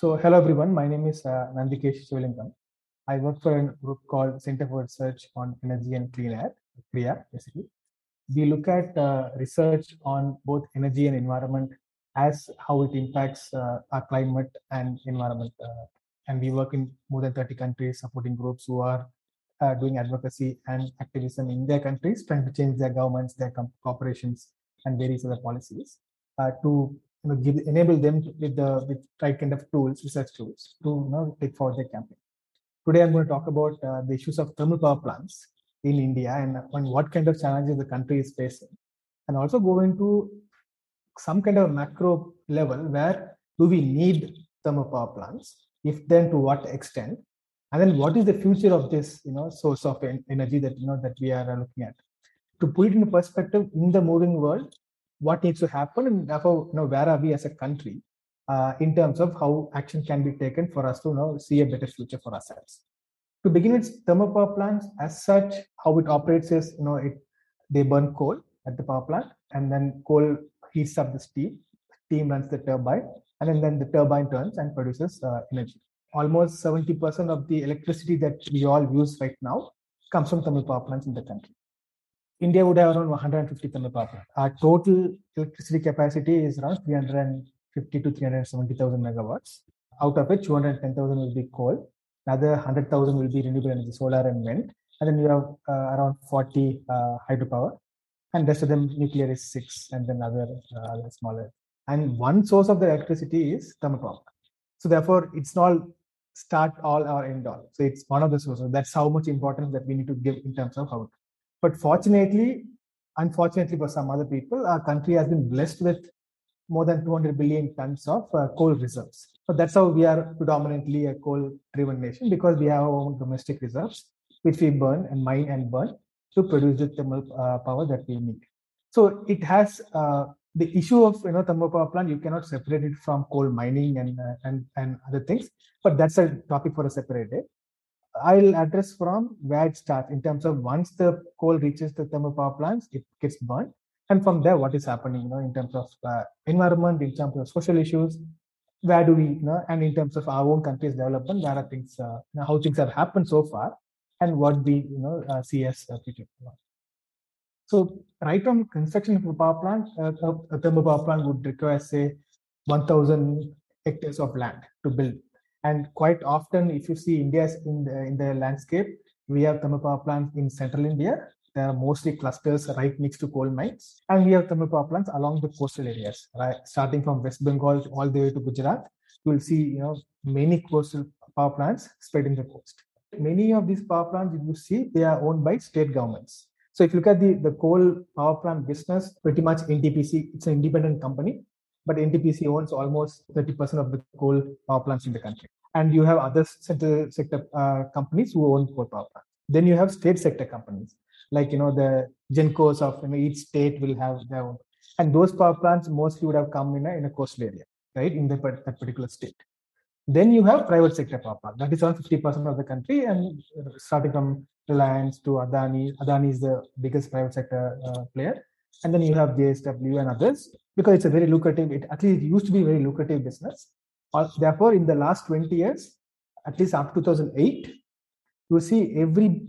So, hello everyone. My name is uh, Nandikesh Sivalingam. I work for a group called Center for Research on Energy and Clean Air, CREA, basically. We look at uh, research on both energy and environment as how it impacts uh, our climate and environment. Uh, and we work in more than 30 countries supporting groups who are uh, doing advocacy and activism in their countries, trying to change their governments, their corporations, and various other policies uh, to you know, give, enable them with the with right kind of tools, research tools, to you know, take forward their campaign. Today, I'm going to talk about uh, the issues of thermal power plants in India and, and what kind of challenges the country is facing, and also go into some kind of macro level where do we need thermal power plants? If then, to what extent? And then, what is the future of this, you know, source of energy that you know that we are looking at? To put it in perspective, in the moving world, what needs to happen, and therefore, you know, where are we as a country uh, in terms of how action can be taken for us to you know, see a better future for ourselves. To begin with, thermal power plants, as such, how it operates is, you know, it they burn coal at the power plant, and then coal heats up the steam. Steam runs the turbine, and then, then the turbine turns and produces uh, energy. Almost 70% of the electricity that we all use right now comes from thermal power plants in the country. India would have around 150 thermal power. Our total electricity capacity is around 350 to 370,000 megawatts, out of which 210,000 will be coal, another 100,000 will be renewable energy, solar and wind, and then you have uh, around 40 uh, hydropower, and rest of them nuclear is six, and then other, uh, smaller. And one source of the electricity is thermal power. So therefore, it's not start all or end all. So it's one of the sources. That's how much importance that we need to give in terms of how but fortunately, unfortunately for some other people, our country has been blessed with more than 200 billion tons of uh, coal reserves. So that's how we are predominantly a coal driven nation because we have our own domestic reserves, which we burn and mine and burn to produce the thermal uh, power that we need. So it has uh, the issue of you know thermal power plant. You cannot separate it from coal mining and uh, and and other things, but that's a topic for a separate day. I'll address from where it starts in terms of once the coal reaches the thermal power plants, it gets burned. And from there, what is happening, you know, in terms of uh, environment, in terms of social issues, where do we, you know, and in terms of our own country's development, where are things, uh, you know, how things have happened so far, and what we, you know, uh, see as future. So, right from construction of a power plant, uh, a thermal power plant would require, say, 1,000 hectares of land to build and quite often, if you see India's in the, in the landscape, we have thermal power plants in central India. There are mostly clusters right next to coal mines. And we have thermal power plants along the coastal areas, right? Starting from West Bengal all the way to Gujarat, you will see you know many coastal power plants spreading the coast. Many of these power plants, if you see, they are owned by state governments. So if you look at the, the coal power plant business, pretty much NTPC, it's an independent company but NTPC owns almost 30% of the coal power plants in the country. And you have other sector, sector uh, companies who own coal power plants. Then you have state sector companies, like you know the Gencos of you know, each state will have their own, and those power plants mostly would have come in a, in a coastal area, right, in the, that particular state. Then you have private sector power plant. That is around 50% of the country, and starting from Reliance to Adani. Adani is the biggest private sector uh, player, and then you have JSW and others because it's a very lucrative, it at least used to be very lucrative business. Therefore, in the last 20 years, at least up to 2008, you see every,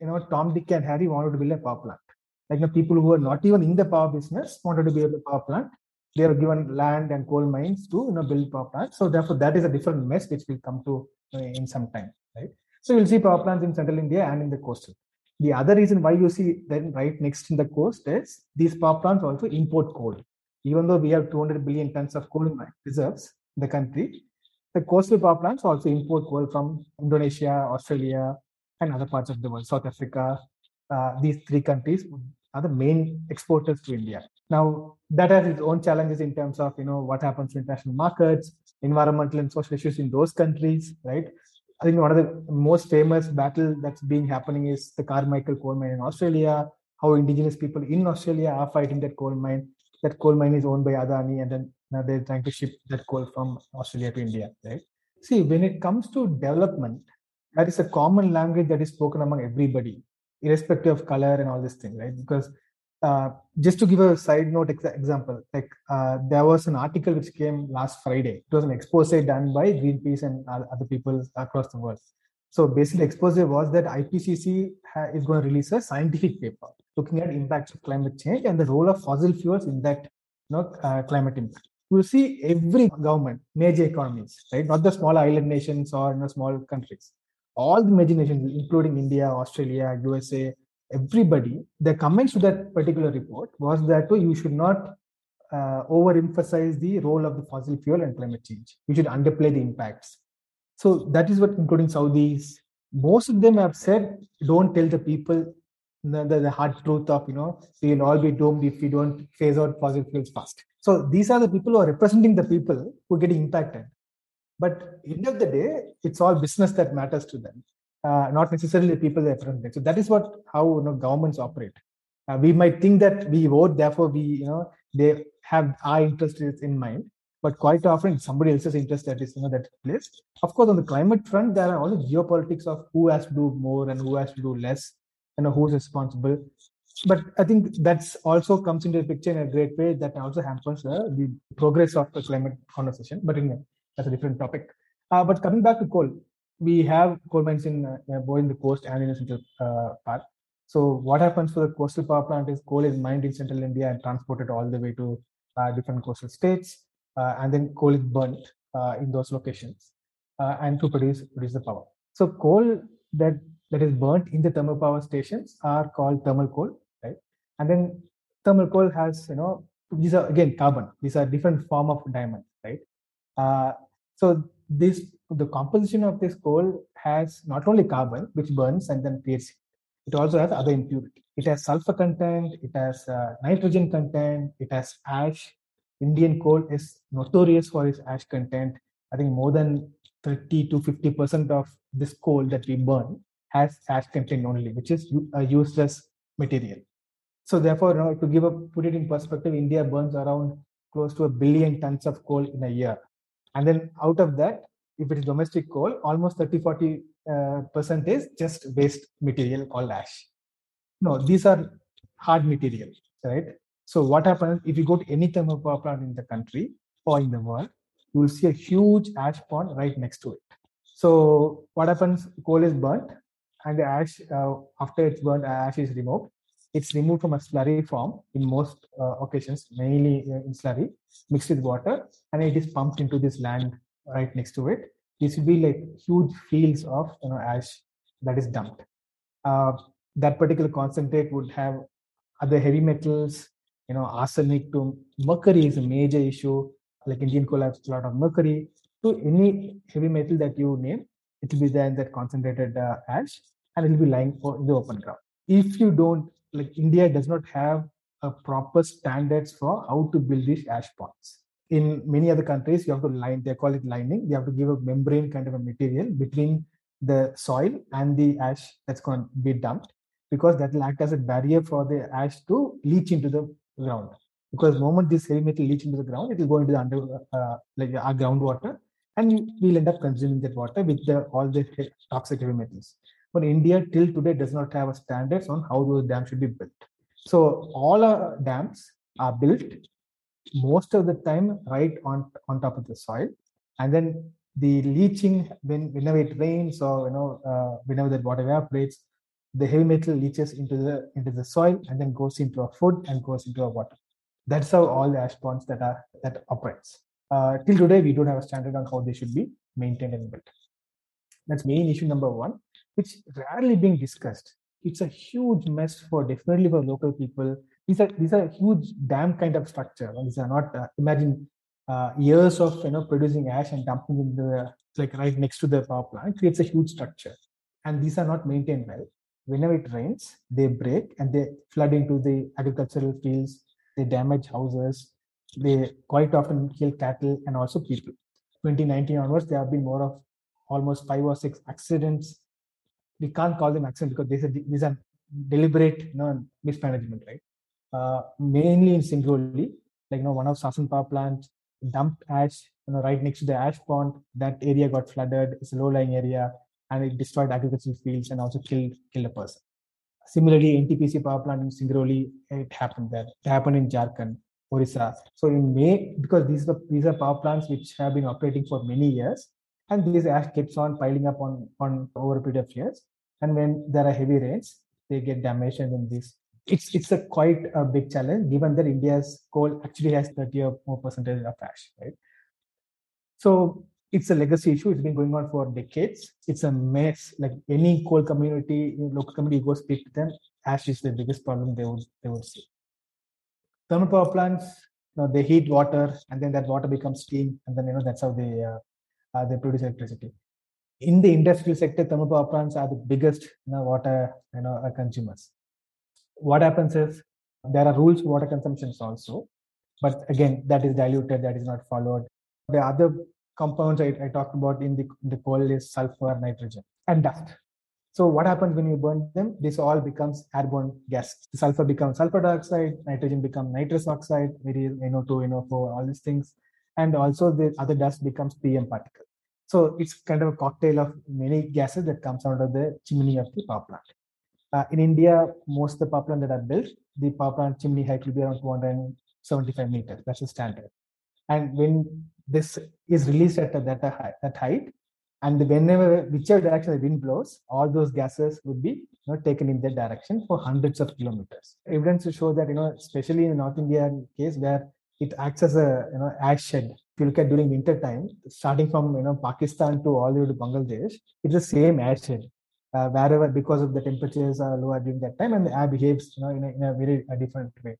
you know, Tom, Dick, and Harry wanted to build a power plant. Like the people who are not even in the power business wanted to build a power plant. They are given land and coal mines to you know build power plants. So therefore, that is a different mess which will come to uh, in some time, right? So you'll see power plants in central India and in the coastal. The other reason why you see then right next in the coast is these power plants also import coal even though we have 200 billion tons of coal mine reserves the country, the coastal power plants also import coal from Indonesia, Australia, and other parts of the world, South Africa. Uh, these three countries are the main exporters to India. Now, that has its own challenges in terms of you know what happens to international markets, environmental and social issues in those countries, right? I think one of the most famous battle that's been happening is the Carmichael coal mine in Australia. How indigenous people in Australia are fighting that coal mine that coal mine is owned by Adani, and then now they're trying to ship that coal from Australia to India, right? See, when it comes to development, that is a common language that is spoken among everybody, irrespective of color and all this thing, right? Because uh, just to give a side note ex- example, like uh, there was an article which came last Friday. It was an expose done by Greenpeace and other people across the world. So basically, expose was that IPCC ha- is going to release a scientific paper looking at impacts of climate change and the role of fossil fuels in that you know, uh, climate impact. You see every government, major economies, right? Not the small island nations or you know, small countries. All the major nations, including India, Australia, USA, everybody, the comments to that particular report was that you should not uh, overemphasize the role of the fossil fuel and climate change. You should underplay the impacts. So that is what, including Saudis, most of them have said, don't tell the people the, the, the, hard truth of, you know, we'll all be doomed if we don't phase out fossil fuels fast. So these are the people who are representing the people who are getting impacted. But end of the day, it's all business that matters to them uh, not necessarily people they're represent. So that is what how you know, governments operate. Uh, we might think that we vote, therefore we you know they have our interest in mind, but quite often somebody else's interest that is you know that place. Of course, on the climate front, there are also geopolitics of who has to do more and who has to do less, you know who's responsible. But I think that's also comes into the picture in a great way that also hampers uh, the progress of the climate conversation. But anyway, that's a different topic. Uh, but coming back to coal, we have coal mines in uh, both in the coast and in the central uh, part. So what happens for the coastal power plant is coal is mined in central India and transported all the way to uh, different coastal states, uh, and then coal is burnt uh, in those locations uh, and to produce produce the power. So coal that that is burnt in the thermal power stations are called thermal coal? And then thermal coal has you know these are again carbon. These are different form of diamond, right? so this the composition of this coal has not only carbon, which burns and then creates, it also has other impurity. It has sulfur content, it has uh, nitrogen content, it has ash. Indian coal is notorious for its ash content. I think more than 30 to 50 percent of this coal that we burn has ash content only, which is a useless material. So therefore, you know, to give a put it in perspective, India burns around close to a billion tons of coal in a year. And then out of that, if it is domestic coal, almost 30 40 uh, percent is just waste material called ash. No, these are hard material, right? So what happens if you go to any thermal power plant in the country or in the world, you will see a huge ash pond right next to it. So what happens? Coal is burnt, and the ash uh, after it's burnt, ash is removed. It's removed from a slurry form in most uh, occasions, mainly in slurry mixed with water, and it is pumped into this land right next to it. This will be like huge fields of you know ash that is dumped. Uh, that particular concentrate would have other heavy metals, you know, arsenic to mercury is a major issue. Like Indian coal has a lot of mercury. To any heavy metal that you name, it will be there in that concentrated uh, ash, and it will be lying in the open ground. If you don't, like India does not have a proper standards for how to build these ash ponds in many other countries, you have to line, they call it lining. You have to give a membrane kind of a material between the soil and the ash that's going to be dumped because that will act as a barrier for the ash to leach into the ground. Because the moment this heavy metal leach into the ground, it will go into the under, uh, like our groundwater, and we'll end up consuming that water with the, all the toxic heavy metals. But India till today does not have a standards on how those dams should be built. So all our dams are built most of the time right on on top of the soil. And then the leaching when whenever it rains or you know uh, whenever the water evaporates the heavy metal leaches into the into the soil and then goes into our food and goes into our water. That's how all the ash ponds that are that operates. Uh, till today we don't have a standard on how they should be maintained and built. That's main issue number one which rarely being discussed it's a huge mess for definitely for local people these are these are huge dam kind of structure. These are not uh, imagine uh, years of you know producing ash and dumping in the like right next to the power plant creates a huge structure, and these are not maintained well. Whenever it rains, they break and they flood into the agricultural fields. They damage houses. They quite often kill cattle and also people. 2019 onwards, there have been more of almost five or six accidents. We can't call them accidents because these are these are deliberate you know, mismanagement, right? uh, mainly in Singrauli, like you know, one of Sasan power plants dumped ash, you know, right next to the ash pond. That area got flooded. It's a low-lying area, and it destroyed agricultural fields and also killed killed a person. Similarly, NTPC power plant in Singrauli, it happened there. It happened in Jharkhand, Orissa. So in May, because these are these are power plants which have been operating for many years, and this ash keeps on piling up on on over a period of years. And when there are heavy rains, they get damaged, and then this it's it's a quite a big challenge given that India's coal actually has 30 or more percentage of ash, right? So it's a legacy issue. It's been going on for decades. It's a mess. Like any coal community, local community, go speak to them, ash is the biggest problem they would they would see. Thermal power plants, you know, they heat water, and then that water becomes steam, and then you know that's how they uh, uh, they produce electricity. In the industrial sector, thermal power plants are the biggest you know, water you know uh, consumers. What happens is there are rules for water consumptions also, but again that is diluted, that is not followed. The other compounds I, I talked about in the, in the coal is sulfur, nitrogen, and dust. So what happens when you burn them? This all becomes airborne gas. The sulfur becomes sulfur dioxide, nitrogen becomes nitrous oxide, very NO2, NO4, all these things. And also the other dust becomes PM particle. So it's kind of a cocktail of many gases that comes out of the chimney of the power plant. Uh, in India, most of the power plants that are built, the power plant chimney height will be around 275 meters. That's the standard. And when this is released at that, that height, and whenever whichever direction the wind blows, all those gases would be you know, taken in that direction for hundreds of kilometers. Evidence to show that you know, especially in the North Indian case where it acts as a you know airshed. If you look at during winter time, starting from you know Pakistan to all the way to Bangladesh, it's the same airshed. Uh, wherever because of the temperatures are lower during that time and the air behaves you know in a, in a very a different way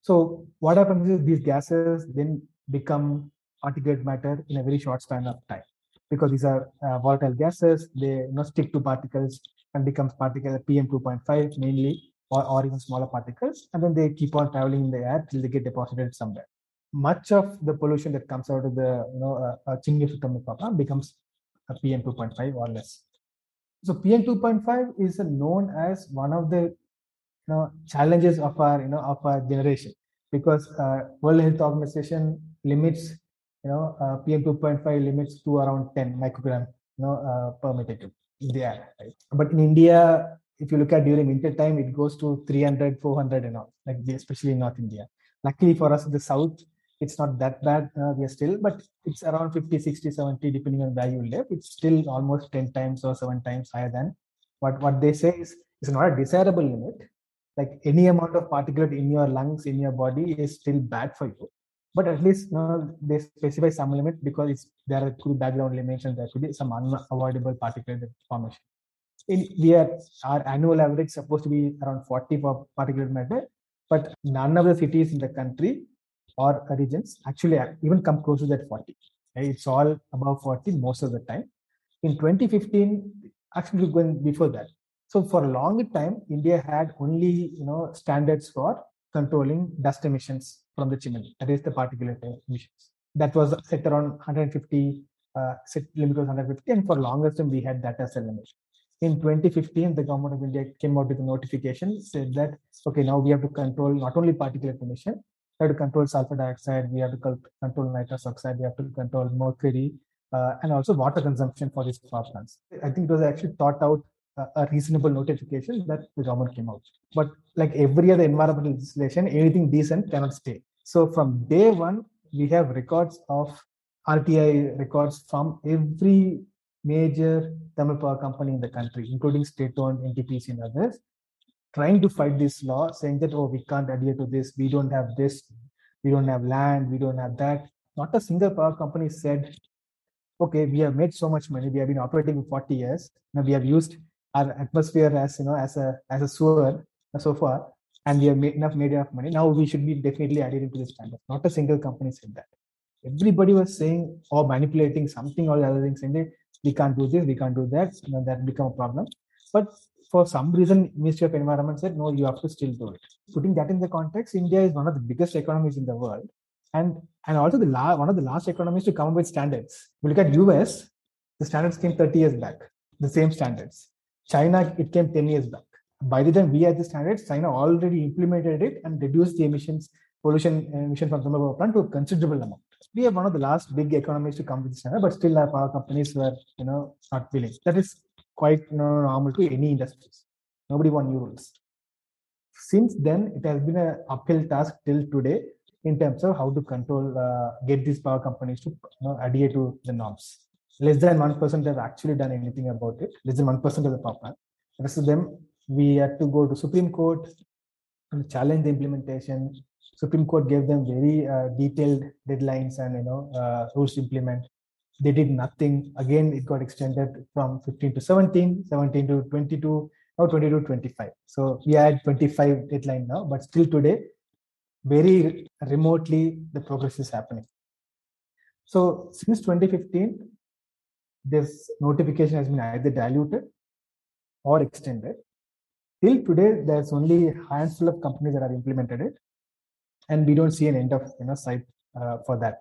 so what happens is these gases then become particulate matter in a very short span of time because these are uh, volatile gases they you know, stick to particles and becomes particle pm 2.5 mainly or, or even smaller particles and then they keep on traveling in the air till they get deposited somewhere much of the pollution that comes out of the you know uh, uh, chimney of becomes a pm 2.5 or less so pm 2.5 is known as one of the you know challenges of our you know of our generation because uh, world health organization limits you know, uh, PM 2.5 limits to around 10 microgram, you know, uh, per meter cube in the. Right? But in India, if you look at during winter time, it goes to 300, 400 and all, like especially in North India. Luckily for us the south, it's not that bad. Uh, we are still, but it's around 50, 60, 70, depending on where you live. It's still almost 10 times or seven times higher than what, what they say is it's not a desirable limit. Like any amount of particulate in your lungs, in your body is still bad for you but at least you know, they specify some limit because there are could background limits and there could be some unavoidable particulate formation. In, we are our annual average supposed to be around 40 for particulate matter, but none of the cities in the country or regions actually even come close to that 40. It's all above 40 most of the time. In 2015, actually going before that. So for a long time, India had only you know standards for controlling dust emissions from the chimney, that is the particulate emissions. That was set around 150, uh, set limit was 150, and for longest time we had that as a limit. In 2015, the government of India came out with a notification, said that, okay, now we have to control not only particulate emission, have to control sulfur dioxide, we have to control nitrous oxide, we have to control mercury, uh, and also water consumption for these power plants. I think it was actually thought out a reasonable notification that the government came out. But like every other environmental legislation, anything decent cannot stay. So from day one, we have records of RTI records from every major thermal power company in the country, including state-owned NTPC and others, trying to fight this law, saying that, oh, we can't adhere to this, we don't have this, we don't have land, we don't have that. Not a single power company said, okay, we have made so much money, we have been operating for 40 years, now we have used our atmosphere as you know as a as a sewer so far and we have made enough made enough money. Now we should be definitely adhering to this standard. Not a single company said that. Everybody was saying or manipulating something or the other thing saying that we can't do this. We can't do that. You know that become a problem. But for some reason ministry of environment said no you have to still do it putting that in the context india is one of the biggest economies in the world and and also the la- one of the last economies to come up with standards we look at us the standards came 30 years back the same standards China, it came 10 years back. By the time we had the standards, China already implemented it and reduced the emissions, pollution emission from thermal power plant to a considerable amount. We are one of the last big economies to come with standard, but still our power companies were, you know, not willing. That is quite normal to any industries. Nobody want new rules. Since then, it has been an uphill task till today in terms of how to control, uh, get these power companies to you know, adhere to the norms. Less than 1% have actually done anything about it. Less than 1% of the power plant. The rest of them, we had to go to Supreme Court and challenge the implementation. Supreme Court gave them very uh, detailed deadlines and you know uh, rules to implement. They did nothing. Again, it got extended from 15 to 17, 17 to 22, now 22 to 25. So we had 25 deadline now, but still today, very remotely, the progress is happening. So since 2015, this notification has been either diluted or extended. Till today, there's only a handful of companies that have implemented it, and we don't see an end of you know sight uh, for that.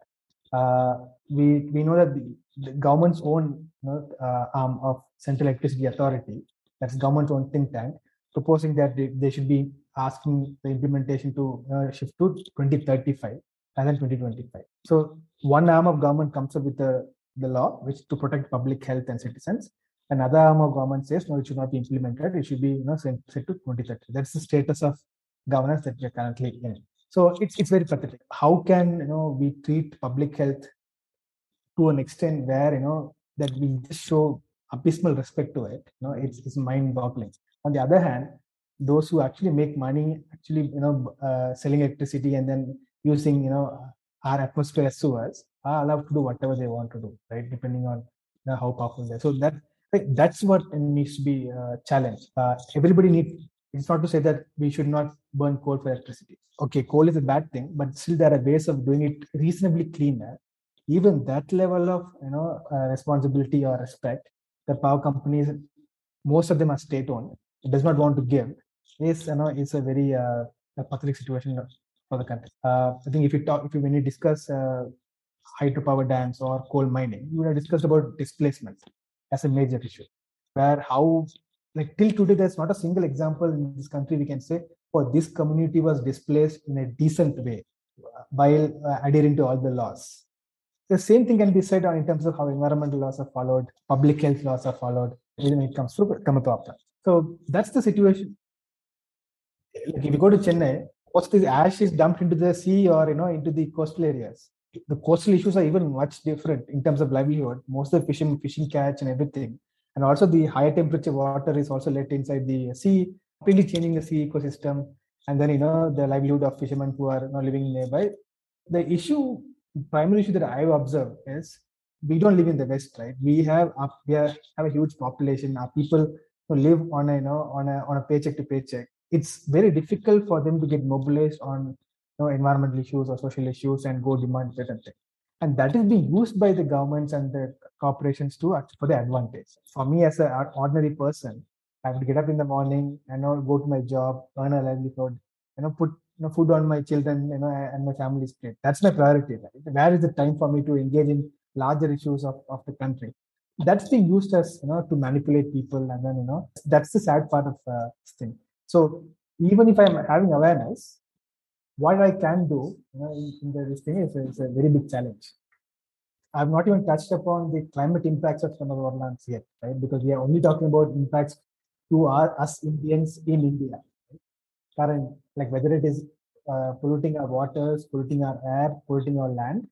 Uh, we we know that the, the government's own you know, uh, arm of Central Electricity Authority, that's government's own think tank, proposing that they, they should be asking the implementation to shift to 2035 and then 2025. So one arm of government comes up with the, the law, which to protect public health and citizens. Another arm of government says, no, it should not be implemented. It should be you know, set, set to 2030. That's the status of governance that we're currently in. So it's, it's very pathetic. How can you know we treat public health to an extent where you know that we just show abysmal respect to it? You know, it's, it's mind-boggling. On the other hand, those who actually make money actually you know uh, selling electricity and then using you know our atmosphere as sewers are allowed to do whatever they want to do right depending on you know, how powerful they're so that that's what needs to be uh, challenged uh, everybody needs it's not to say that we should not burn coal for electricity. Okay coal is a bad thing but still there are ways of doing it reasonably cleaner. Even that level of you know uh, responsibility or respect the power companies most of them are state owned does not want to give. Is you know is a very uh, a pathetic situation for the country. Uh, I think if you talk, if you when you discuss uh, hydropower dams or coal mining, you would have discussed about displacement as a major issue, where how like till today there's not a single example in this country we can say, oh this community was displaced in a decent way while uh, adhering to all the laws. The same thing can be said in terms of how environmental laws are followed, public health laws are followed, when it comes to Kamatwapta. So that's the situation like if you go to Chennai, of this ash is dumped into the sea or you know into the coastal areas. The coastal issues are even much different in terms of livelihood. Most of the fishing, fishing catch and everything, and also the higher temperature water is also let inside the sea, really changing the sea ecosystem. And then you know the livelihood of fishermen who are you living nearby. The issue, primary issue that I've observed is we don't live in the West, right? We have we have a huge population. Our people who live on a you know on a on a paycheck to paycheck it's very difficult for them to get mobilized on you know, environmental issues or social issues and go demand certain things. And that is being used by the governments and the corporations too for the advantage. For me as an ordinary person, I have to get up in the morning and you know, go to my job, earn a livelihood, you know, put you know, food on my children, you know, and my family's plate. That's my priority. Right? Where is the time for me to engage in larger issues of, of the country? That's being used as you know to manipulate people, and then you know that's the sad part of uh, this thing. So even if I'm having awareness, what I can do you know, in, in this thing is, is a very big challenge. I've not even touched upon the climate impacts of some of our lands yet, right? Because we are only talking about impacts to our us Indians in India. Right? Current, like whether it is uh, polluting our waters, polluting our air, polluting our land,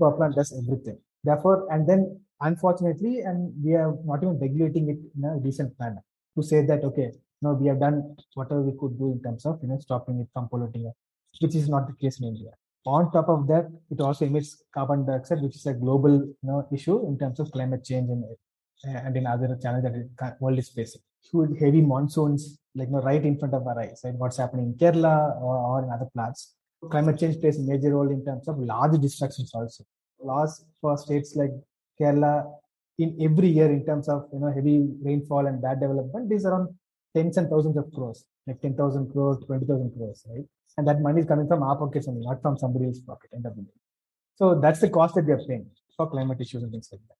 power plant does everything. Therefore, and then unfortunately, and we are not even regulating it in a decent manner to say that okay, know, we have done whatever we could do in terms of you know stopping it from polluting it, which is not the case in India. On top of that, it also emits carbon dioxide, which is a global you know, issue in terms of climate change and, uh, and in other challenges that the world is facing. Huge heavy monsoons, like you know, right in front of our eyes, right? What's happening in Kerala or, or in other parts. Climate change plays a major role in terms of large destructions also. Laws for states like Kerala in every year in terms of you know heavy rainfall and bad development is around tens and thousands of crores, like 10,000 crores, 20,000 crores, right? And that money is coming from our pockets only, not from somebody else's pocket, end of the day. So that's the cost that we are paying for climate issues and things like that.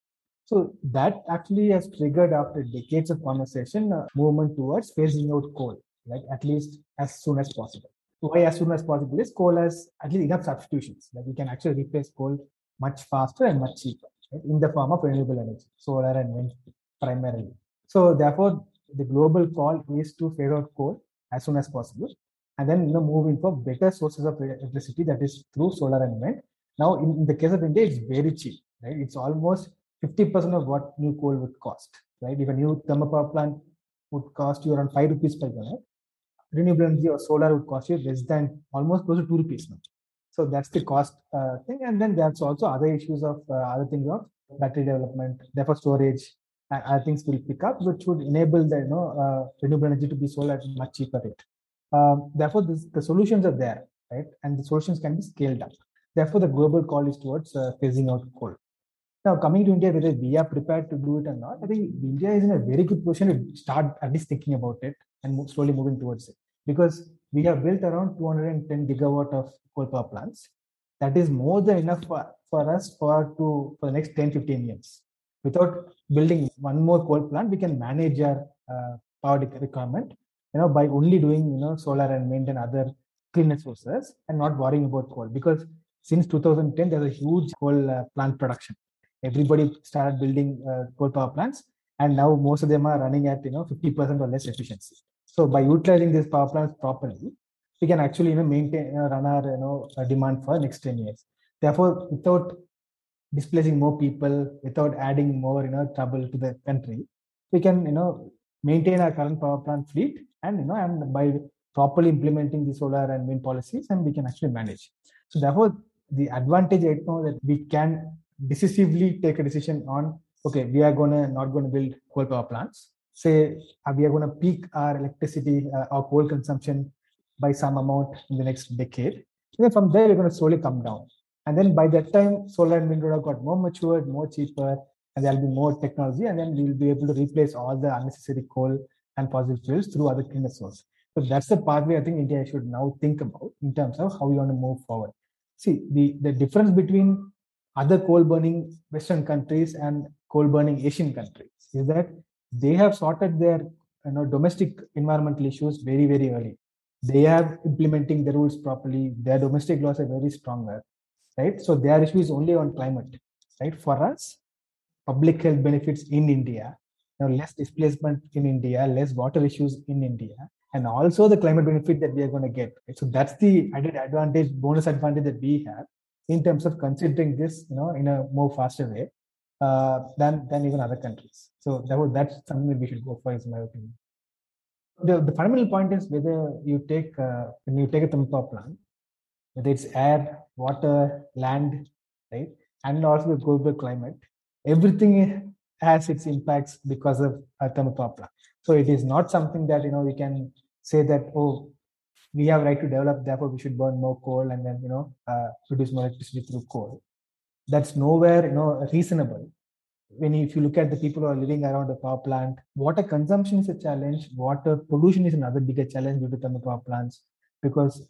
So that actually has triggered after decades of conversation, a movement towards phasing out coal, like at least as soon as possible. Why as soon as possible is coal has at least enough substitutions. Like we can actually replace coal much faster and much cheaper right? in the form of renewable energy, solar and wind primarily. So therefore, the global call is to phase out coal as soon as possible, and then you know moving for better sources of electricity that is through solar and wind. Now, in, in the case of India, it's very cheap, right? It's almost 50% of what new coal would cost, right? If a new thermal power plant would cost you around five rupees per unit, renewable energy or solar would cost you less than almost close to two rupees now. So that's the cost uh, thing, and then there's also other issues of uh, other things of battery development, therefore storage, other things will pick up, which would enable the you know uh, renewable energy to be sold at much cheaper rate. Um, therefore, this, the solutions are there, right, and the solutions can be scaled up. Therefore, the global call is towards uh, phasing out coal. Now, coming to India, whether we are prepared to do it or not, I think India is in a very good position to start at least thinking about it and slowly moving towards it. Because we have built around 210 gigawatt of coal power plants. That is more than enough for, for us for to for the next 10, 15 years. Without building one more coal plant, we can manage our uh, power requirement, you know, by only doing you know solar and wind and other cleaner sources and not worrying about coal. Because since 2010, there's a huge coal uh, plant production. Everybody started building uh, coal power plants and now most of them are running at you know 50% or less efficiency. So by utilizing these power plants properly we can actually you know maintain uh, run our you know demand for next 10 years. Therefore without displacing more people without adding more you know trouble to the country. We can you know maintain our current power plant fleet and you know and by properly implementing the solar and wind policies and we can actually manage. So therefore the advantage I know that we can decisively take a decision on okay we are going to not going to build coal power plants. Say uh, we are going to peak our electricity uh, or coal consumption by some amount in the next decade. And then from there we're going to slowly come down and then by that time solar and wind would have got more matured more cheaper and there'll be more technology and then we'll be able to replace all the unnecessary coal and fossil fuels through other cleaner sources so that's the pathway i think india should now think about in terms of how we want to move forward see the the difference between other coal burning Western countries and coal burning Asian countries is that they have sorted their you know, domestic environmental issues very, very early. They are implementing the rules properly. Their domestic laws are very stronger, right? So their issue is only on climate, right? For us, public health benefits in India, you know, less displacement in India, less water issues in India, and also the climate benefit that we are going to get. Right? So that's the added advantage, bonus advantage that we have in terms of considering this, you know, in a more faster way uh, than than even other countries. So that was that's something that we should go for, is my opinion. The, the fundamental point is whether you take uh, when you take a thermal power plant, whether it's air, water, land, right, and also the global climate, everything has its impacts because of a thermal power. So it is not something that you know we can say that oh we have right to develop therefore we should burn more coal and then you know uh, produce more electricity through coal. That's nowhere you know reasonable. When if you look at the people who are living around the power plant water consumption is a challenge. Water pollution is another bigger challenge due to thermal power plants because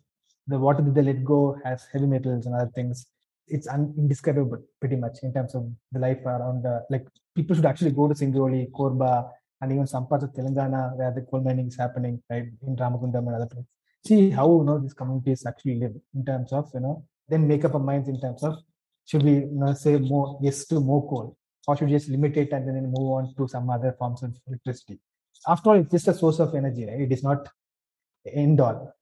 the water that they let go has heavy metals and other things. It's un- indescribable pretty much in terms of the life around uh, like people should actually go to Singrauli, Korba, and even some parts of Telangana where the coal mining is happening, right, in Ramagundam and other places see how you know these communities actually live in terms of you know then make up our minds in terms of should we you know say more yes to more coal? Or should we just limit it and then move on to some other forms of electricity? After all it's just a source of energy right? It is not end all